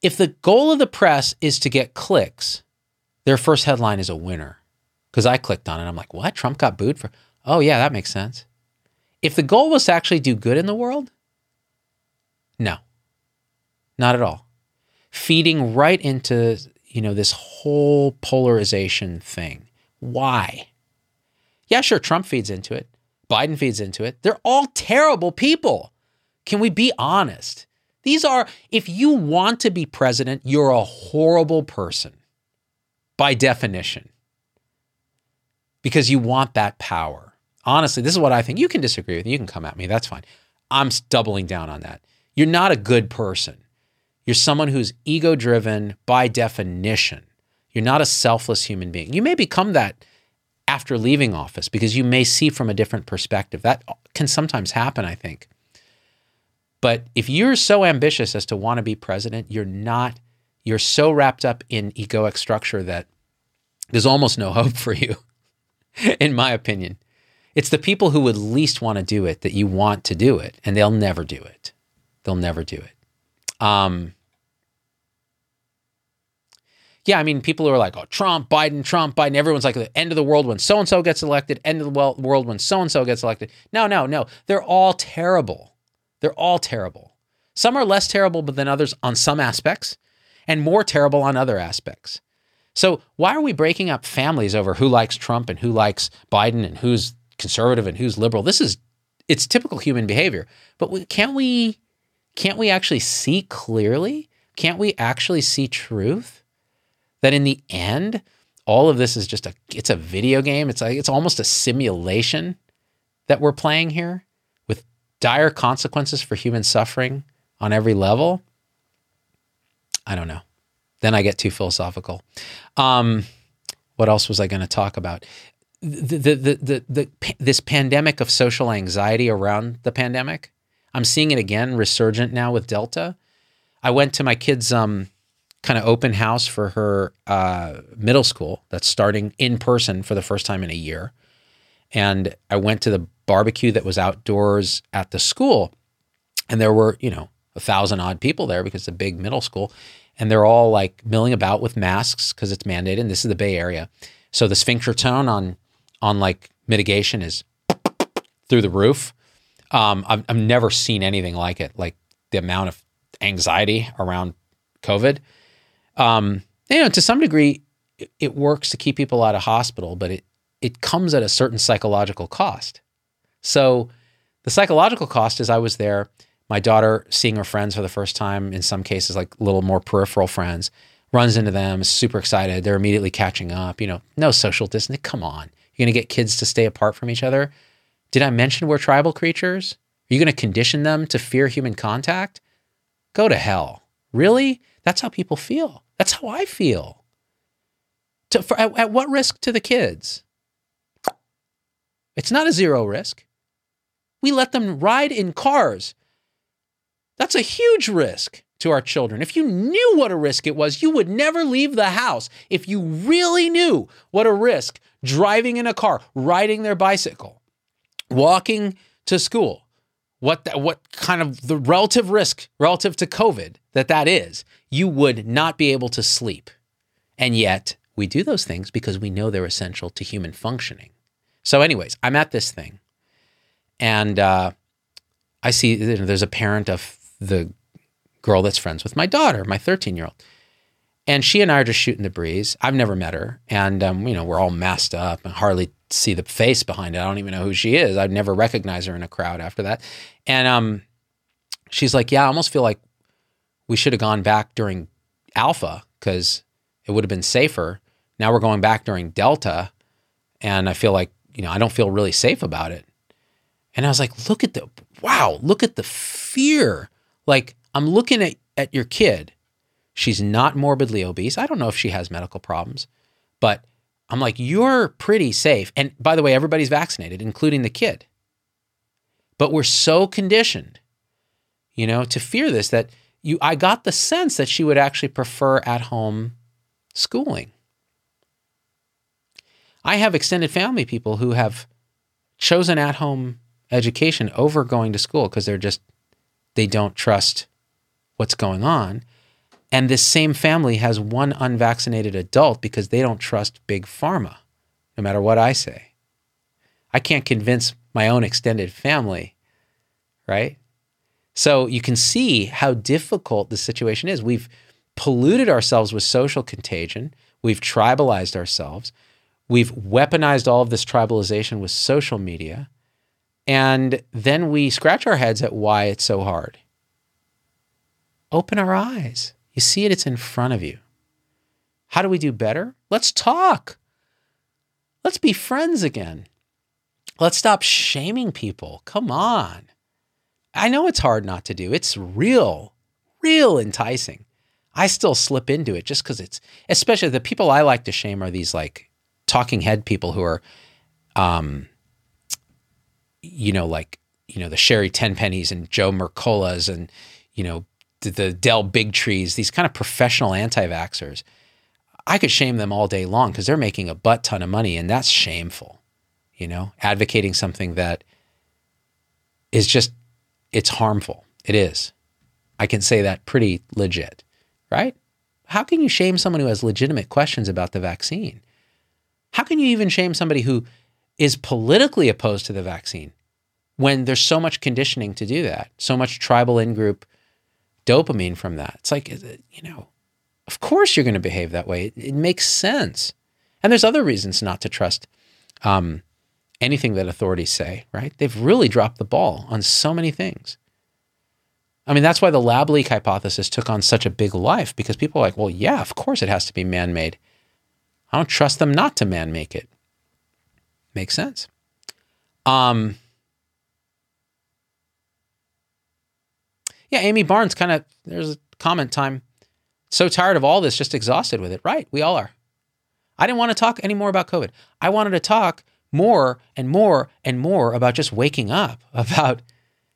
If the goal of the press is to get clicks, their first headline is a winner. Because I clicked on it. I'm like, what? Trump got booed for? Oh, yeah, that makes sense. If the goal was to actually do good in the world, no, not at all. Feeding right into you know this whole polarization thing. Why? Yeah, sure, Trump feeds into it. Biden feeds into it. They're all terrible people. Can we be honest? These are, if you want to be president, you're a horrible person by definition because you want that power. Honestly, this is what I think. You can disagree with me. You can come at me. That's fine. I'm doubling down on that. You're not a good person. You're someone who's ego driven by definition. You're not a selfless human being. You may become that after leaving office because you may see from a different perspective. That can sometimes happen, I think. But if you're so ambitious as to want to be president, you're not, you're so wrapped up in egoic structure that there's almost no [laughs] hope for you, in my opinion. It's the people who would least want to do it that you want to do it, and they'll never do it. They'll never do it. Um, yeah, I mean, people who are like, oh, Trump, Biden, Trump, Biden, everyone's like, the end of the world when so and so gets elected, end of the world when so and so gets elected. No, no, no. They're all terrible. They're all terrible. Some are less terrible than others on some aspects and more terrible on other aspects. So, why are we breaking up families over who likes Trump and who likes Biden and who's conservative and who's liberal? This is it's typical human behavior. But we, can't we can't we actually see clearly? Can't we actually see truth? that in the end, all of this is just a it's a video game. It's like it's almost a simulation that we're playing here with dire consequences for human suffering on every level. I don't know. Then I get too philosophical. Um, what else was I going to talk about? The, the, the, the, the, this pandemic of social anxiety around the pandemic. I'm seeing it again resurgent now with Delta. I went to my kids' um, kind of open house for her uh, middle school that's starting in person for the first time in a year. And I went to the barbecue that was outdoors at the school, and there were, you know, a thousand odd people there because it's a big middle school. And they're all like milling about with masks because it's mandated. And this is the Bay Area. So the sphincter tone on on like mitigation is through the roof. Um, I've, I've never seen anything like it, like the amount of anxiety around COVID um, you know, to some degree, it, it works to keep people out of hospital, but it it comes at a certain psychological cost. So the psychological cost is I was there, my daughter seeing her friends for the first time, in some cases like little more peripheral friends, runs into them, super excited. They're immediately catching up. You know, no social distancing. Come on, you're gonna get kids to stay apart from each other. Did I mention we're tribal creatures? Are you gonna condition them to fear human contact? Go to hell. Really? That's how people feel. That's how I feel. To, for, at, at what risk to the kids? It's not a zero risk. We let them ride in cars. That's a huge risk to our children. If you knew what a risk it was, you would never leave the house. If you really knew what a risk driving in a car, riding their bicycle, walking to school, what the, what kind of the relative risk relative to COVID that that is, you would not be able to sleep. And yet, we do those things because we know they're essential to human functioning. So, anyways, I'm at this thing, and uh, I see there's a parent of the girl that's friends with my daughter, my 13 year old, and she and I are just shooting the breeze. I've never met her, and um, you know we're all masked up and hardly see the face behind it. I don't even know who she is. I'd never recognize her in a crowd after that. And um, she's like, "Yeah, I almost feel like we should have gone back during Alpha because it would have been safer. Now we're going back during Delta, and I feel like, you know, I don't feel really safe about it. And I was like, look at the, wow, look at the fear. Like, I'm looking at, at your kid. She's not morbidly obese. I don't know if she has medical problems, but I'm like, you're pretty safe. And by the way, everybody's vaccinated, including the kid. But we're so conditioned, you know, to fear this that you I got the sense that she would actually prefer at home schooling. I have extended family people who have chosen at home education over going to school because they're just they don't trust what's going on. And this same family has one unvaccinated adult because they don't trust big pharma, no matter what I say. I can't convince my own extended family, right? So you can see how difficult the situation is. We've polluted ourselves with social contagion. We've tribalized ourselves. We've weaponized all of this tribalization with social media. And then we scratch our heads at why it's so hard. Open our eyes. You see it, it's in front of you. How do we do better? Let's talk. Let's be friends again. Let's stop shaming people. Come on. I know it's hard not to do. It's real, real enticing. I still slip into it just because it's, especially the people I like to shame are these like talking head people who are, um, you know, like, you know, the Sherri Tenpennies and Joe Mercolas and, you know, the, the Bigtrees. these kind of professional anti vaxxers. I could shame them all day long because they're making a butt ton of money and that's shameful, you know, advocating something that is just it's harmful. It is. I can say that pretty legit, right? how can you shame someone who has legitimate questions about the vaccine? How can you even shame somebody who is politically opposed to the vaccine when there's so much conditioning to do that, so much tribal in group dopamine from that? It's like, you know, of course you're going to behave that way. It, it, makes sense. And there's other reasons not to trust um, anything that authorities say, right? They've really dropped the ball on so many things. I mean, that's why the lab leak hypothesis took on such a big life because people are like, well, yeah, of course it has to be man made. I don't trust them not to man make it. Makes sense. Um, yeah, Amy Barnes kind of, there's a comment time. So tired of all this, just exhausted with it. Right, we all are. I didn't want to talk anymore about COVID. I wanted to talk more and more and more about just waking up, [laughs] about,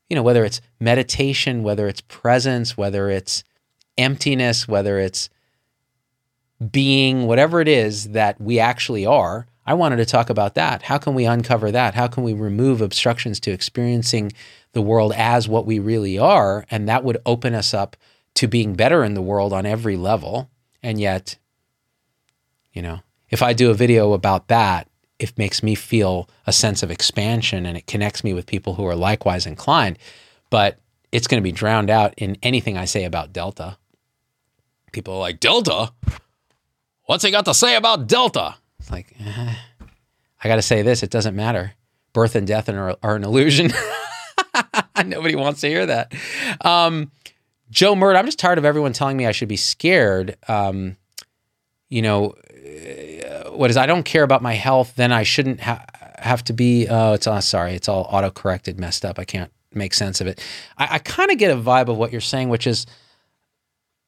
you know, whether it's meditation, whether it's presence, whether it's emptiness, whether it's being, whatever it is that we actually are. I wanted to talk about that. How can we uncover that? How can we remove obstructions to experiencing the world as what we really are? And that would open us up to being better in the world on every level. And yet, you know, if I do a video about that, it makes me feel a sense of expansion and it connects me with people who are likewise inclined. But it's going to be drowned out in anything I say about Delta. People are like, Delta? What's he got to say about Delta? Like, eh, I got to say this. It doesn't matter. Birth and death are, are an illusion. [laughs] Nobody wants to hear that. Um, Joe Murd, I'm just tired of everyone telling me I should be scared. Um, you know, what is I don't care about my health, then I shouldn't ha- have to be. Oh, it's uh, sorry, it's all auto corrected, messed up. I can't make sense of it. I, I kind of get a vibe of what you're saying, which is,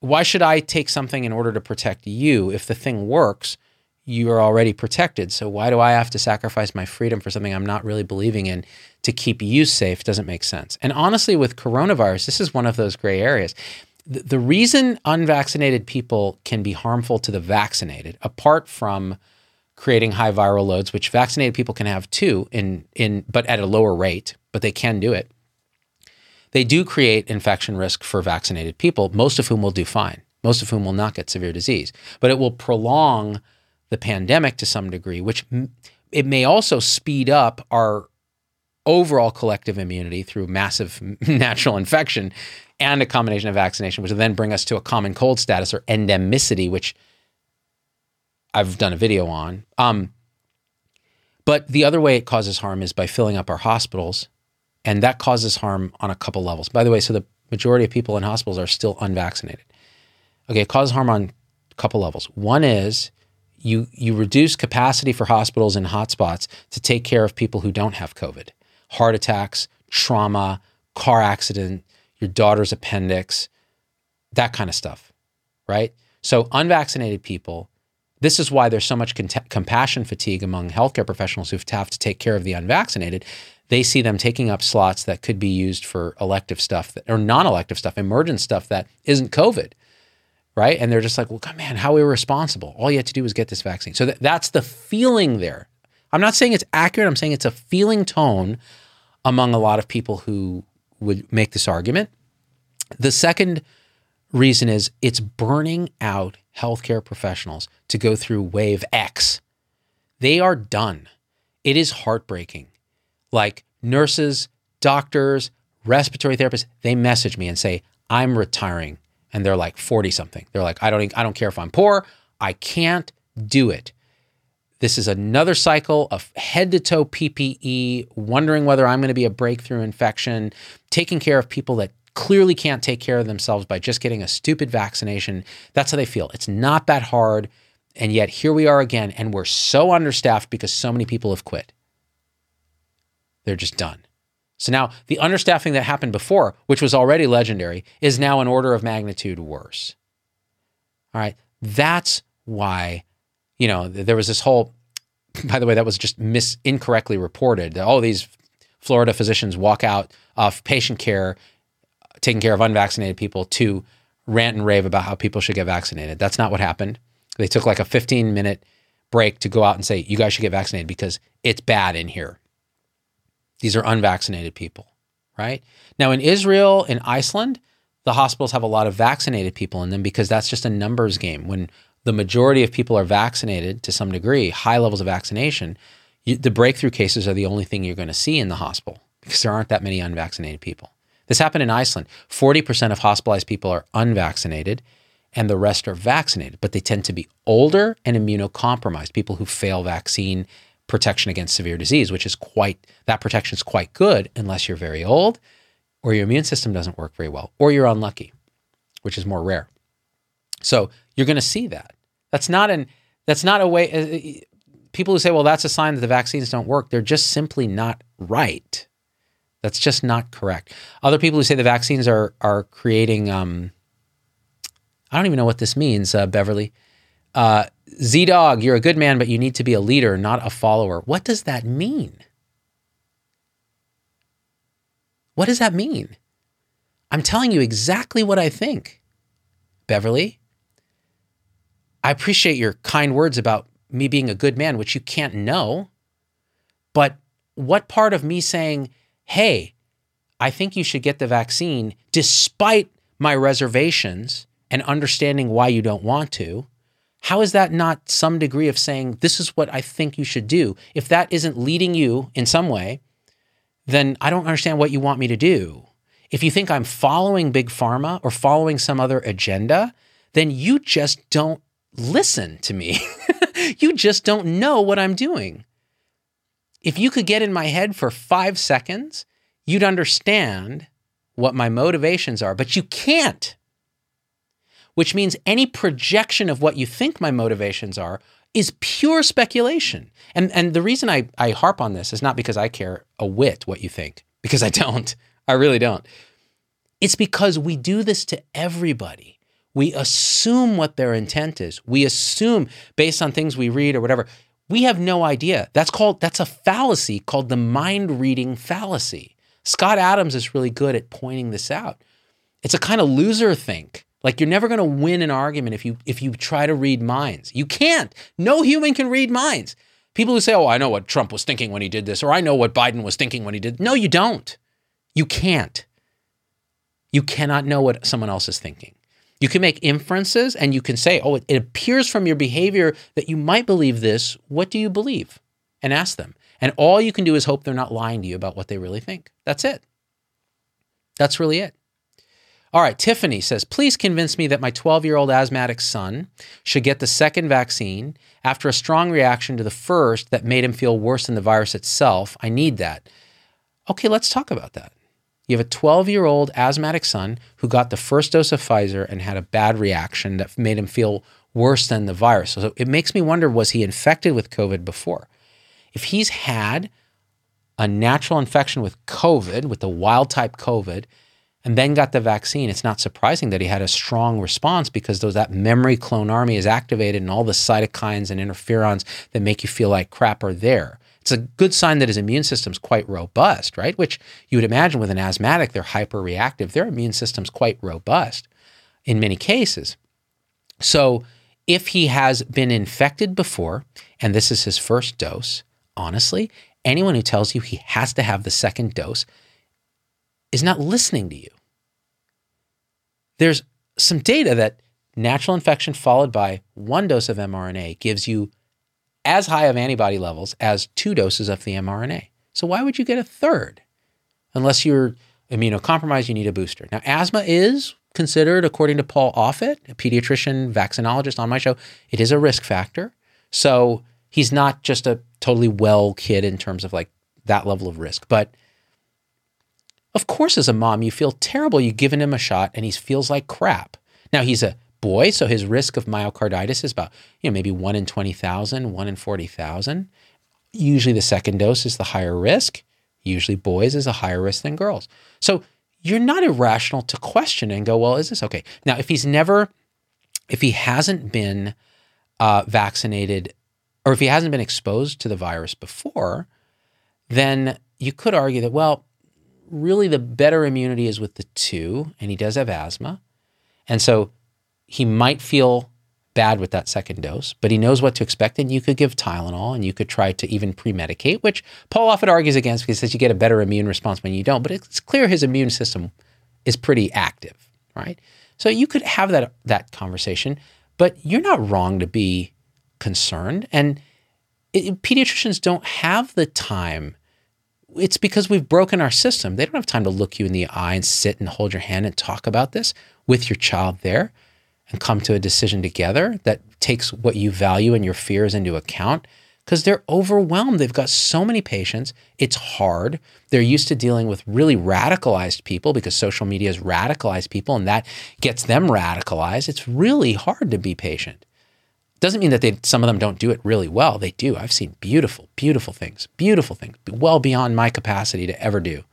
why should I take something in order to protect you? If the thing works, you are already protected. So why do I have to sacrifice my freedom for something I'm not really believing in to keep you safe? Doesn't make sense. And honestly, with coronavirus, this is one of those gray areas the, reason unvaccinated people can be harmful to the vaccinated, apart from creating high viral loads, which vaccinated people can have too, in in but at a lower rate, but they can do it. They do create infection risk for vaccinated people, most of whom will do fine, most of whom will not get severe disease. But it will prolong the pandemic to some degree, which it may also speed up our overall collective immunity through massive [laughs] natural infection and a combination of vaccination, which will then bring us to a common cold status or endemicity, which I've done a video on. Um, but the other way it causes harm is by filling up our hospitals, and that causes harm on a couple levels. By the way, so the majority of people in hospitals are still unvaccinated. Okay, it causes harm on a couple levels. One is you you reduce capacity for hospitals in hotspots to take care of people who don't have COVID, heart attacks, trauma, car accident, your daughter's appendix, that kind of stuff, right? So, unvaccinated people, this is why there's so much compassion fatigue among healthcare professionals who have to take care of the unvaccinated. They see them taking up slots that could be used for elective stuff that, or non elective stuff, emergent stuff that isn't COVID, right? And they're just like, well, man, how irresponsible. All you have to do is get this vaccine. So, th- that's the feeling there. I'm not saying it's accurate, I'm saying it's a feeling tone among a lot of people who would make this argument. The second reason is it's burning out healthcare professionals to go through wave X. They are done. It is heartbreaking. Like nurses, doctors, respiratory therapists, they message me and say, "I'm retiring." And they're like 40 something. They're like, "I don't I don't care if I'm poor. I can't do it." This is another cycle of head to toe PPE, wondering whether I'm going to be a breakthrough infection, taking care of people that clearly can't take care of themselves by just getting a stupid vaccination. That's how they feel. It's not that hard. And yet here we are again, and we're so understaffed because so many people have quit. They're just done. So now the understaffing that happened before, which was already legendary, is now an order of magnitude worse. All right. That's why you know, there was this whole, [clears throat] by the way, that was just mis incorrectly reported. that All these Florida physicians walk out of patient care, taking care of unvaccinated people, to rant and rave about how people should get vaccinated. That's not what happened. They took like a 15 minute break to go out and say, you guys should get vaccinated because it's bad in here. These are unvaccinated people, right? Now, in Israel, in Iceland, the hospitals have a lot of vaccinated people in them because that's just a numbers game. When the majority of people are vaccinated to some degree, high levels of vaccination, you, the breakthrough cases are the only thing you're going to see in the hospital because there aren't that many unvaccinated people. This happened in Iceland. 40% of hospitalized people are unvaccinated and the rest are vaccinated, but they tend to be older and immunocompromised, people who fail vaccine protection against severe disease, which is quite, that protection is quite good unless you're very old or your immune system doesn't work very well or you're unlucky, which is more rare. So you're going to see that. That's not an, that's not a way, uh, people who say, well, that's a sign that the vaccines don't work, they're just simply not right. That's just not correct. Other people who say the vaccines are are creating, um, I don't even know what this means, uh, Beverly. Uh, Z Dog, you're a good man, but you need to be a leader, not a follower. What does that mean? What does that mean? I'm telling you exactly what I think, Beverly. I appreciate your kind words about me being a good man, which you can't know. But what part of me saying, hey, I think you should get the vaccine despite my reservations and understanding why you don't want to, how is that not some degree of saying, this is what I think you should do? If that isn't leading you in some way, then I don't understand what you want me to do. If you think I'm following Big Pharma or following some other agenda, then you just don't listen to me. [laughs] you just don't know what I'm doing. If you could get in my head for five seconds, you'd understand what my motivations are, but you can't. Which means any projection of what you think my motivations are is pure speculation. And, and the reason I, I harp on this is not because I care a whit what you think, because I don't. I really don't. It's because we do this to everybody. We assume what their intent is. We assume based on things we read or whatever. We have no idea. That's called that's a fallacy called the mind reading fallacy. Scott Adams is really good at pointing this out. It's a kind of loser think. Like you're never going to win an argument if you if you try to read minds. You can't. No human can read minds. People who say, "Oh, I know what Trump was thinking when he did this," or "I know what Biden was thinking when he did." No, you don't. You can't. You cannot know what someone else is thinking. You can make inferences and you can say, "Oh, it, it appears from your behavior that you might believe this. What do you believe?" and ask them. And all you can do is hope they're not lying to you about what they really think. That's it. That's really it. All right, Tiffany says, please convince me that my 12 year old asthmatic son should get the second vaccine after a strong reaction to the first that made him feel worse than the virus itself. I need that. Okay, let's talk about that. You have a 12 year old asthmatic son who got the first dose of Pfizer and had a bad reaction that made him feel worse than the virus. So it makes me wonder was he infected with COVID before? If he's had a natural infection with COVID, with the wild type COVID, and then got the vaccine, it's not surprising that he had a strong response because those that memory clone army is activated and all the cytokines and interferons that make you feel like crap are there. It's a good sign that his immune system's quite robust, right? Which you would imagine with an asthmatic, they're hyperreactive. Their immune system's quite robust in many cases. So if he has been infected before and this is his first dose, honestly, anyone who tells you he has to have the second dose is not listening to you. There's some data that natural infection followed by one dose of mRNA gives you as high of antibody levels as two doses of the mRNA. So why would you get a third? Unless you're immunocompromised, you need a booster. Now, asthma is considered, according to Paul Offit, a pediatrician vaccinologist on my show, it is a risk factor. So he's not just a totally well kid in terms of like that level of risk. But of course, as a mom, you feel terrible. You've given him a shot and he feels like crap. Now, he's a boy, so his risk of myocarditis is about, you know, maybe 1 in 20,000, 1 in 40,000. Usually the second dose is the higher risk. Usually boys is a higher risk than girls. So you're not irrational to question and go, well, is this okay? Now, if he's never, if he hasn't been uh, vaccinated or if he hasn't been exposed to the virus before, then you could argue that, well, really the better immunity is with the two, and he does have asthma. And so he might feel bad with that second dose, but he knows what to expect. And you could give Tylenol and you could try to even pre medicate, which Paul Offit argues against because he says you get a better immune response when you don't. But it's clear his immune system is pretty active. right? So you could have that that conversation, but you're not wrong to be concerned. And it, pediatricians don't have the time. It's because we've broken our system. They don't have time to look you in the eye and sit and hold your hand and talk about this with your child there and come to a decision together that takes what you value and your fears into account because they're overwhelmed. They've got so many patients. It's hard. They're used to dealing with really radicalized people because social media has radicalized people and that gets them radicalized. It's really hard to be patient. Doesn't mean that they, some of them don't do it really well. They do. I've seen beautiful, beautiful things, beautiful things, well beyond my capacity to ever do.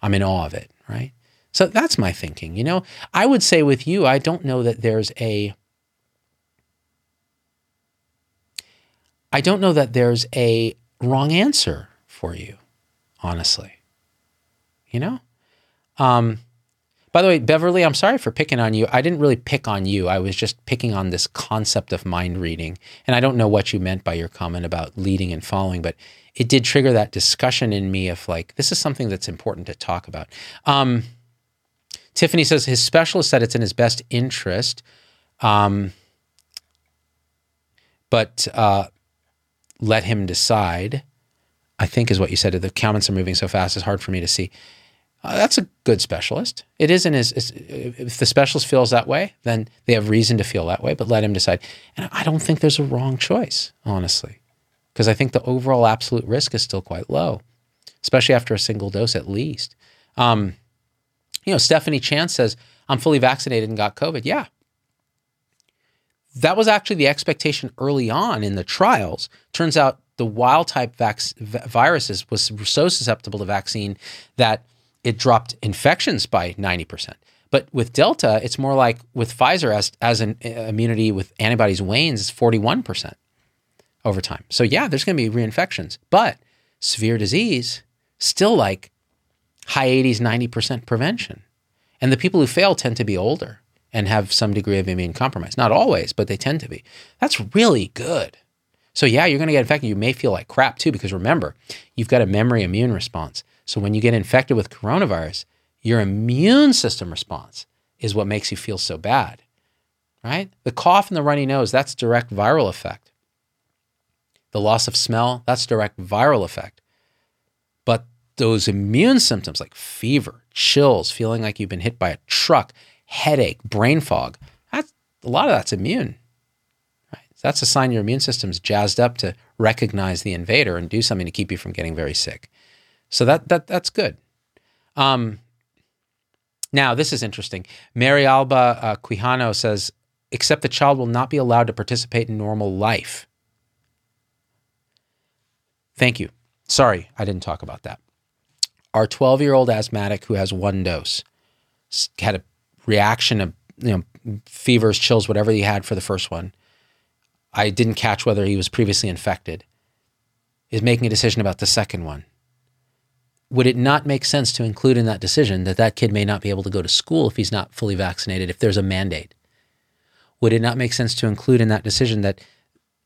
I'm in awe of it, right? So that's my thinking. You know, I would say with you, I don't know that there's a I don't know that there's a wrong answer for you, honestly. You know? Um, by the way, Beverly, I'm sorry for picking on you. I didn't really pick on you. I was just picking on this concept of mind reading. And I don't know what you meant by your comment about leading and following, but it did trigger that discussion in me of like, this is something that's important to talk about. Um, Tiffany says his specialist said it's in his best interest. Um, but uh, let him decide, I think is what you said. The comments are moving so fast, it's hard for me to see. Uh, that's a good specialist. It isn't as, if the specialist feels that way, then they have reason to feel that way, but let him decide. And I don't think there's a wrong choice, honestly, because I think the overall absolute risk is still quite low, especially after a single dose at least. Um, you know, Stephanie Chance says, I'm fully vaccinated and got COVID. Yeah, that was actually the expectation early on in the trials. Turns out the wild type vac- viruses was so susceptible to vaccine that it dropped infections by 90%. But with Delta, it's more like with Pfizer, as, as an uh, immunity with antibodies wanes, it's 41% over time. So, yeah, there's going to be reinfections, but severe disease, still like high 80s, 90% prevention. And the people who fail tend to be older and have some degree of immune compromise. Not always, but they tend to be. That's really good. So, yeah, you're going to get infected. You may feel like crap too, because remember, you've got a memory immune response. So, when you get infected with coronavirus, your immune system response is what makes you feel so bad, right? The cough and the runny nose, that's direct viral effect. The loss of smell, that's direct viral effect. But those immune symptoms like fever, chills, feeling like you've been hit by a truck, headache, brain fog. That's, a lot of that's immune. Right? That's a sign your immune system's jazzed up to recognize the invader and do something to keep you from getting very sick. So that that that's good. Um, now this is interesting. Mary Alba uh, Quijano says, except the child will not be allowed to participate in normal life. Thank you. Sorry, I didn't talk about that. Our 12 year old asthmatic who has one dose had a reaction of you know fevers, chills, whatever he had for the first one. I didn't catch whether he was previously infected. Is making a decision about the second one. Would it not make sense to include in that decision that that kid may not be able to go to school if he's not fully vaccinated, if there's a mandate? Would it not make sense to include in that decision that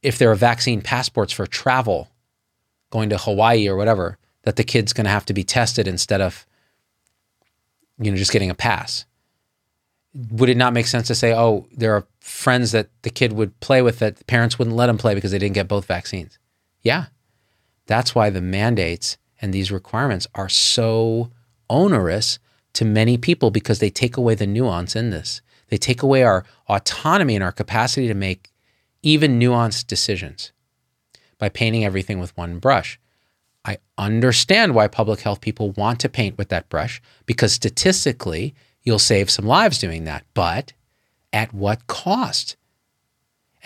if there are vaccine passports for travel, going to Hawaii or whatever, that the kid's going to have to be tested instead of, you know, just getting a pass? would it not make sense to say, oh, there are friends that the kid would play with that the parents wouldn't let him play because they didn't get both vaccines? Yeah. That's why the mandates and these requirements are so onerous to many people because they take away the nuance in this. They take away our autonomy and our capacity to make even nuanced decisions by painting everything with one brush. I understand why public health people want to paint with that brush because statistically, You'll save some lives doing that, but at what cost?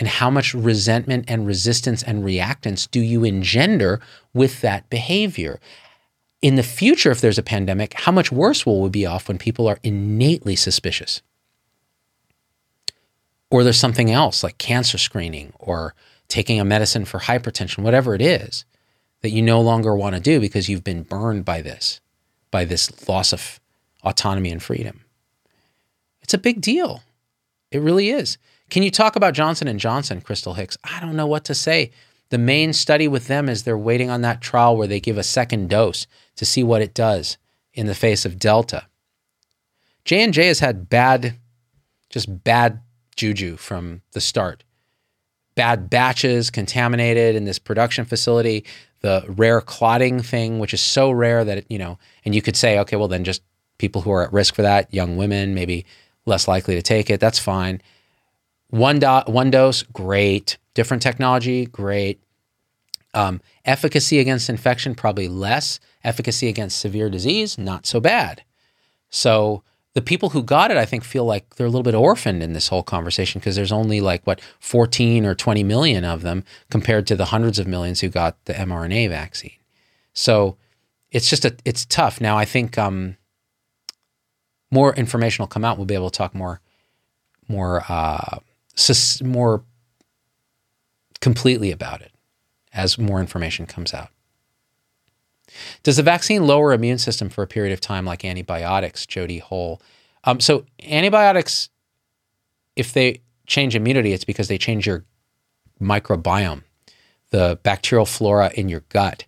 And how much resentment and resistance and reactance do you engender with that behavior? In the future, if there's a pandemic, how much worse will we be off when people are innately suspicious? Or there's something else like cancer screening or taking a medicine for hypertension, whatever it is that you no longer want to do because you've been burned by this, by this loss of autonomy and freedom. It's a big deal. It really is. Can you talk about Johnson and Johnson, Crystal Hicks? I don't know what to say. The main study with them is they're waiting on that trial where they give a second dose to see what it does in the face of Delta. J&J has had bad just bad juju from the start. Bad batches contaminated in this production facility, the rare clotting thing, which is so rare that, it, you know, and you could say, okay, well, then just people who are at risk for that, young women, maybe less likely to take it. That's fine. One, do- one dose, great. Different technology, great. Um, efficacy against infection, probably less. Efficacy against severe disease, not so bad. So the people who got it, I think, feel like they're a little bit orphaned in this whole conversation because there's only like, what, 14 or 20 million of them compared to the hundreds of millions who got the mRNA vaccine. So it's just a, it's tough. Now, I think um, more information will come out. We'll be able to talk more, more, uh, more completely about it as more information comes out. Does the vaccine lower immune system for a period of time like antibiotics, Jody Hole? Um, so antibiotics, if they change immunity, it's because they change your microbiome, the bacterial flora in your gut,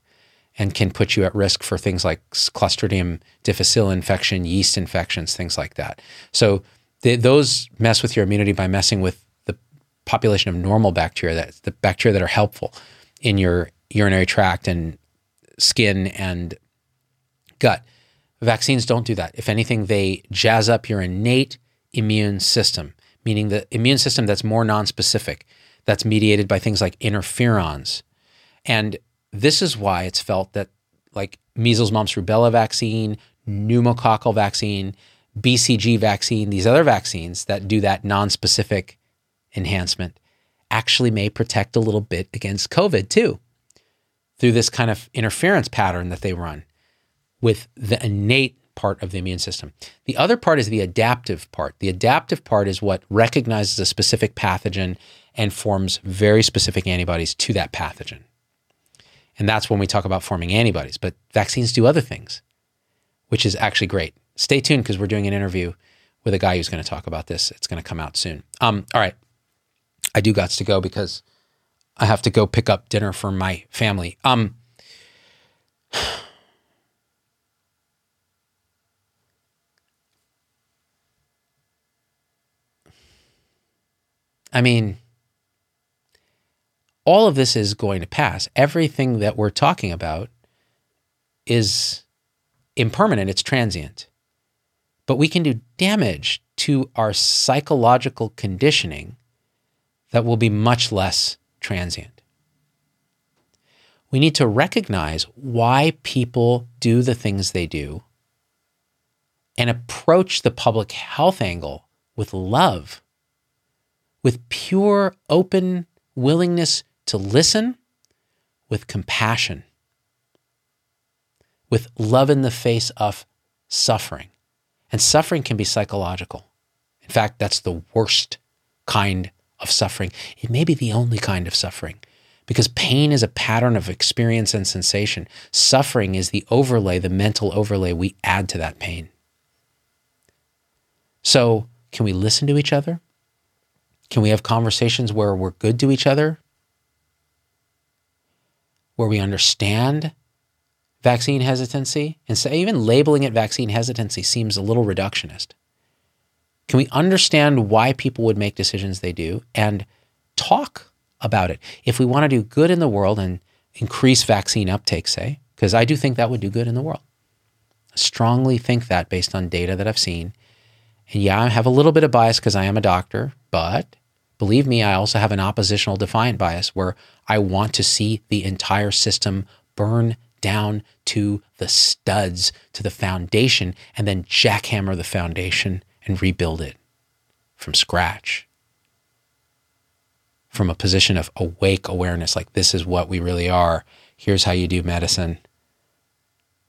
and can put you at risk for things like Clostridium difficile infection, yeast infections, things like that. So those mess with your immunity by messing with population of normal bacteria that's the bacteria that are helpful in your urinary tract and skin and gut. Vaccines don't do that. If anything, they jazz up your innate immune system, meaning the immune system that's more nonspecific, that's mediated by things like interferons. And this is why it's felt that like measles, mumps, rubella vaccine, pneumococcal vaccine, BCG vaccine, these other vaccines that do that nonspecific enhancement actually may protect a little bit against COVID too through this kind of interference pattern that they run with the innate part of the immune system. The other part is the adaptive part. The adaptive part is what recognizes a specific pathogen and forms very specific antibodies to that pathogen. And that's when we talk about forming antibodies. But vaccines do other things, which is actually great. Stay tuned because we're doing an interview with a guy who's going to talk about this. It's going to come out soon. Um, all right. I do got to go because I have to go pick up dinner for my family. Um, [sighs] I mean, all of this is going to pass. Everything that we're talking about is impermanent, it's transient. But we can do damage to our psychological conditioning that will be much less transient. We need to recognize why people do the things they do and approach the public health angle with love, with pure, open willingness to listen, with compassion, with love in the face of suffering. And suffering can be psychological. In fact, that's the worst kind of suffering. It may be the only kind of suffering because pain is a pattern of experience and sensation. Suffering is the overlay, the mental overlay we add to that pain. So, can we listen to each other? Can we have conversations where we're good to each other? Where we understand vaccine hesitancy? And so even labeling it vaccine hesitancy seems a little reductionist. Can we understand why people would make decisions they do and talk about it? If we want to do good in the world and increase vaccine uptake, say, because I do think that would do good in the world. I strongly think that based on data that I've seen. And yeah, I have a little bit of bias because I am a doctor, but believe me, I also have an oppositional defiant bias where I want to see the entire system burn down to the studs, to the foundation, and then jackhammer the foundation and rebuild it from scratch. From a position of awake awareness, like this is what we really are. Here's how you do medicine.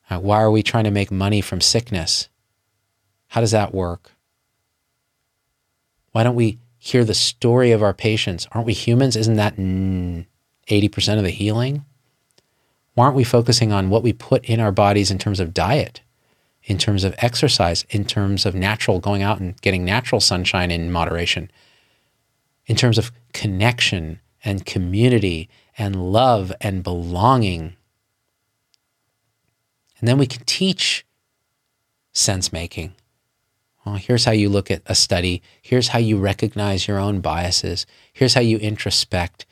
Uh, why are we trying to make money from sickness? How does that work? Why don't we hear the story of our patients? Aren't we humans? Isn't that 80% of the healing? Why aren't we focusing on what we put in our bodies in terms of diet? In terms of exercise, in terms of natural, going out and getting natural sunshine in moderation, in terms of connection and community and love and belonging. And then we can teach sense making. Well, here's how you look at a study. Here's how you recognize your own biases. Here's how you introspect.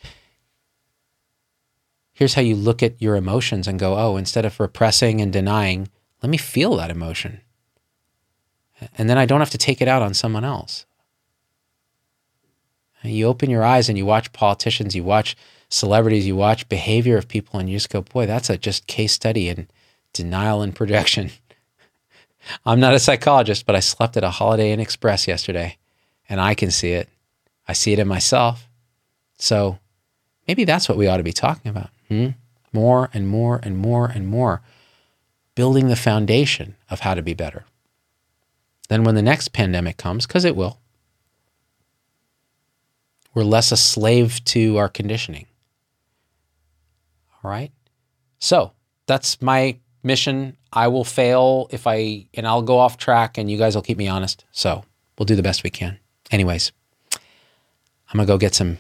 Here's how you look at your emotions and go, oh, instead of repressing and denying, let me feel that emotion. And then I don't have to take it out on someone else. You open your eyes and you watch politicians, you watch celebrities, you watch behavior of people, and you just go, boy, that's a just case study in denial and projection. [laughs] I'm not a psychologist, but I slept at a Holiday Inn Express yesterday and I can see it. I see it in myself. So maybe that's what we ought to be talking about. Hmm? More and more and more and more. Building the foundation of how to be better. Then when the next pandemic comes, because it will, we're less a slave to our conditioning. All right. So that's my mission. I will fail if I, and I'll go off track and you guys will keep me honest. So we'll do the best we can. Anyways, I'm going to go get some.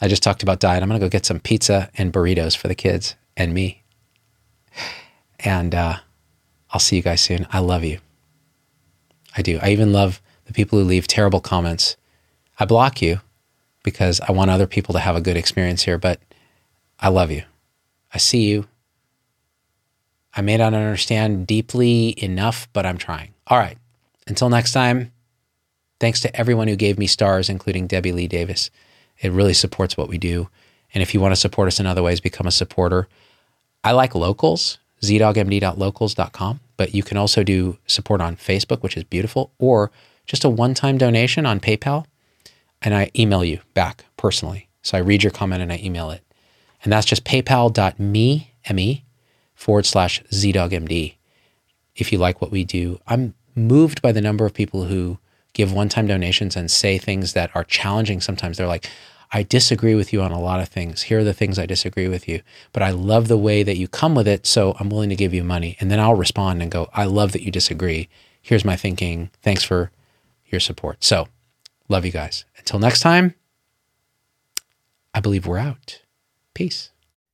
I just talked about diet. I'm going to go get some pizza and burritos for the kids and me. And uh, I'll see you guys soon. I love you. I do. I even love the people who leave terrible comments. I block you because I want other people to have a good experience here, but I love you. I see you. I may not understand deeply enough, but I'm trying. All right. Until next time, thanks to everyone who gave me stars, including Debbie Lee Davis. It really supports what we do. And if you want to support us in other ways, become a supporter. I like locals, zdoggmd.locals.com, but you can also do support on Facebook, which is beautiful, or just a one time donation on PayPal. And I email you back personally. So I read your comment and I email it. And that's just paypal.me, M-E, forward slash ZDoggMD. If you like what we do, I'm moved by the number of people who give one time donations and say things that are challenging sometimes. They're like, I disagree with you on a lot of things. Here are the things I disagree with you, but I love the way that you come with it. So I'm willing to give you money. And then I'll respond and go, I love that you disagree. Here's my thinking. Thanks for your support. So love you guys. Until next time, I believe we're out. Peace.